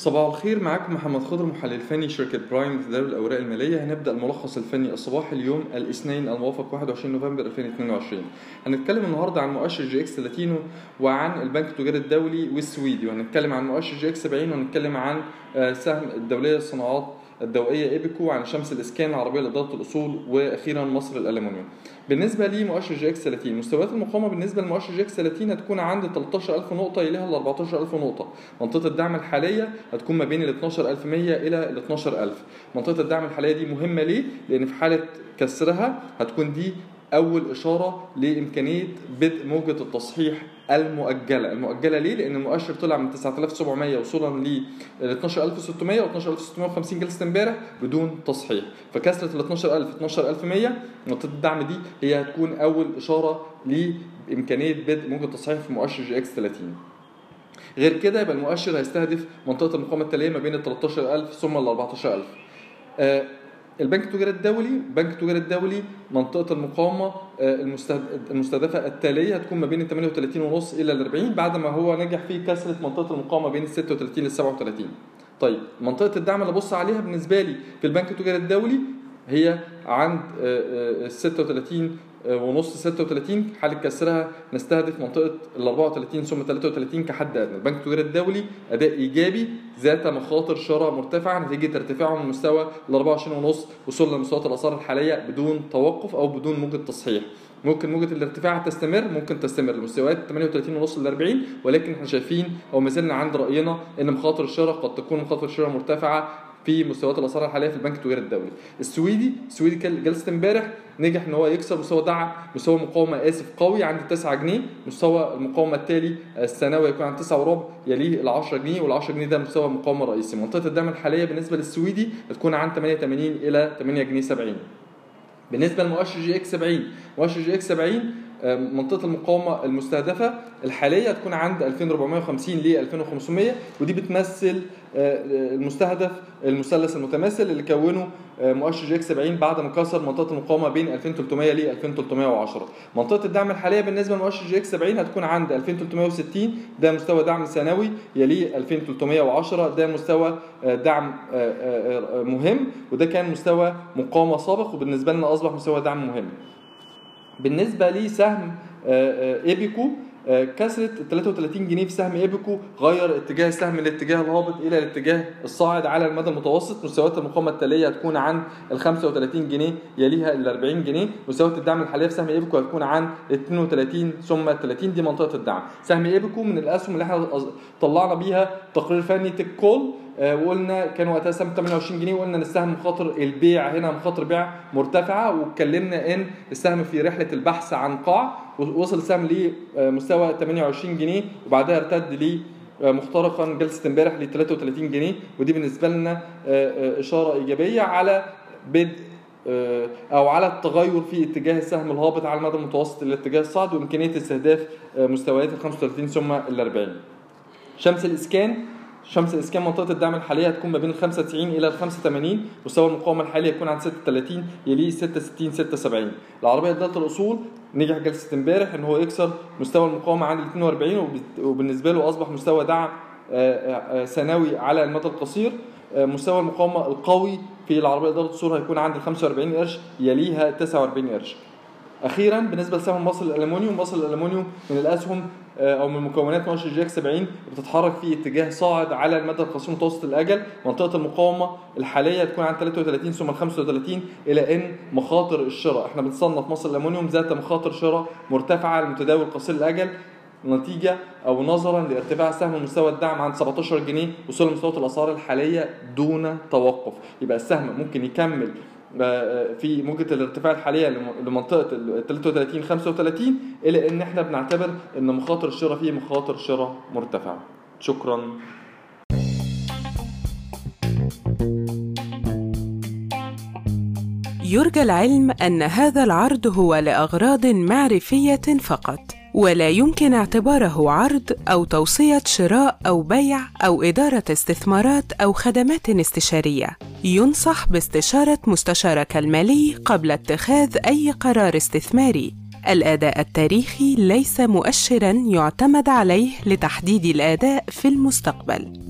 صباح الخير معاكم محمد خضر محلل فني شركة برايم لتداول الأوراق المالية. هنبدأ الملخص الفني الصباحي اليوم الاثنين الموافق 21 نوفمبر 2022 هنتكلم النهاردة عن مؤشر EGX تلاتين وعن البنك التجاري الدولي والسويدي وهنتكلم عن مؤشر EGX 70 وهنتكلم عن آه، سهم الدولية للصناعات الدوائية ايبكو عن شمس الإسكان العربية لإدارة الأصول وأخيرا مصر الالومنيوم بالنسبة لمؤشر EGX 30 مستويات المقاومة بالنسبة لمؤشر EGX 30 هتكون عند 13000 نقطة يليها ال 14000 نقطة. منطقة الدعم الحالية هتكون ما بين ال 12100 إلى ال 12000 منطقة الدعم الحالية دي مهمة ليه؟ لأن في حالة كسرها هتكون دي أول إشارة لإمكانية بدء موجة التصحيح المؤجلة. المؤجلة ليه؟ لأن المؤشر طلع من 9700 وصولا ل 12600 و 12650 جلسة امبارح بدون تصحيح. فكسره ال 12000 12100 نقطه الدعم دي هي هتكون أول إشارة لإمكانية بدء موجه التصحيح في مؤشر EGX 30 غير كده يبقى المؤشر هيستهدف منطقة المقاومه التالية ما بين ال 13000 ثم ال 14000 آه البنك التجاري الدولي البنك التجاري الدولي منطقة المقاومة آه، المستهدفة التالية هتكون ما بين 38 ونص إلى ال 40 بعد ما هو نجح في كسرة منطقة المقاومة بين ال 36 لل 37 طيب منطقة الدعم اللي أبص عليها بالنسبة لي في البنك التجاري الدولي هي عند آه، آه، ال 36 ونص 36 حالة كسرها نستهدف منطقة ال 34 ثم 33 كحد أدنى، البنك التجاري الدولي أداء إيجابي ذات مخاطر شراء مرتفعة نتيجة ارتفاعه من مستوى ال 24 ونص وصولا لمستويات الأسعار الحالية بدون توقف أو بدون موجة تصحيح. ممكن موجة الارتفاع تستمر ممكن تستمر لمستويات 38 ونص ل 40 ولكن إحنا شايفين أو ما زلنا عند رأينا إن مخاطر الشراء قد تكون مخاطر شراء مرتفعة في مستويات الأسعار الحالية في البنك التجاري الدولي. السويدي السويدي كان جلسه امبارح نجح إن هو يكسر مستوى دعم مستوى مقاومة آسف قوي عند 9 جنيه مستوى المقاومة التالي الثانوي يكون عند 9 وربع يليه ال 10 جنيه وال 10 جنيه ده مستوى مقاومة رئيسي. منطقة الدعم الحالية بالنسبة للسويدي هتكون عند 88 إلى 8 جنيه 70 بالنسبة لمؤشر EGX 70 مؤشر EGX 70 منطقة المقاومة المستهدفة الحالية تكون عند 2450 ل 2500 ودي بتمثل آه، المستهدف المثلث المتماثل اللي كونه آه، مؤشر EGX 70 بعد ما كسر منطقة المقاومة بين 2300 ل 2310 منطقة الدعم الحالية بالنسبة لمؤشر EGX 70 هتكون عند 2360 ده مستوى دعم ثانوي يليه 2310 ده مستوى آه، دعم مهم وده كان مستوى مقاومة سابق وبالنسبة لنا أصبح مستوى دعم مهم. بالنسبة لسهم إيبيكو آه، كسر ال 33 جنيه في سهم ايبكو غير اتجاه السهم من الاتجاه الهابط إلى الاتجاه الصاعد على المدى المتوسط. مستويات المقاومة التالية هتكون عند ال 35 جنيه يليها ال 40 جنيه. مستويات الدعم الحالية في سهم ايبكو هتكون عند 32 ثم 30 دي منطقة الدعم. سهم ايبكو من الأسهم اللي إحنا طلعنا بيها تقرير فني tech call. آه، وقلنا كان وقتها سهم 28 جنيه وقلنا إن السهم مخاطر البيع هنا مخاطر بيع مرتفعة واتكلمنا إن السهم في رحلة البحث عن قاع وصل السهم لمستوى 28 جنيه وبعدها ارتد لي آه، مخترقا جلسة امبارح ل 33 جنيه ودي بالنسبة لنا آه، إشارة إيجابية على بدء أو على التغير في اتجاه السهم الهابط على المدى المتوسط إلى اتجاه الصعد وإمكانية استهداف مستويات ال 35 ثم ال 40 شمس الإسكان شمس الاسكان منطقة الدعم الحالية هتكون ما بين ال 95 إلى ال 85 مستوى المقاومة الحالي يكون عند 36 يليه 66 76 العربية ذات الأصول نجح جلسة امبارح إن هو يكسر مستوى المقاومة عند ال 42 وبالنسبة له أصبح مستوى دعم آه، آه، سنوي على المدى القصير. آه، مستوى المقاومة القوي في العربية لإدارة الأصول هيكون عند ال 45 قرش يليها 49 قرش. أخيرا بالنسبة لسهم مصر الالومنيوم مصر الالومنيوم من الأسهم آه، أو من مكونات مؤشر EGX 70 بتتحرك في اتجاه صاعد على المدى القصير متوسط الأجل منطقة المقاومة الحالية تكون عند 33 ثم 35 إلا إن مخاطر الشراء. إحنا بنصنف مصر الالومنيوم ذات مخاطر شراء مرتفعة لمتداول قصير الأجل نتيجة أو نظرا لارتفاع سهم مستوى الدعم عند 17 جنيه وصول لمستويات الأسعار الحالية دون توقف. يبقى السهم ممكن يكمل في موجة الارتفاع الحالية لمنطقة ال 33 35 إلى إن إحنا بنعتبر إن مخاطر الشراء فيه مخاطر شراء مرتفعة. شكرا. يرجى العلم أن هذا العرض هو لأغراض معرفية فقط. ولا يمكن اعتباره عرض أو توصية شراء أو بيع أو إدارة استثمارات أو خدمات استشارية. ينصح باستشارة مستشارك المالي قبل اتخاذ أي قرار استثماري. الأداء التاريخي ليس مؤشرًا يعتمد عليه لتحديد الأداء في المستقبل.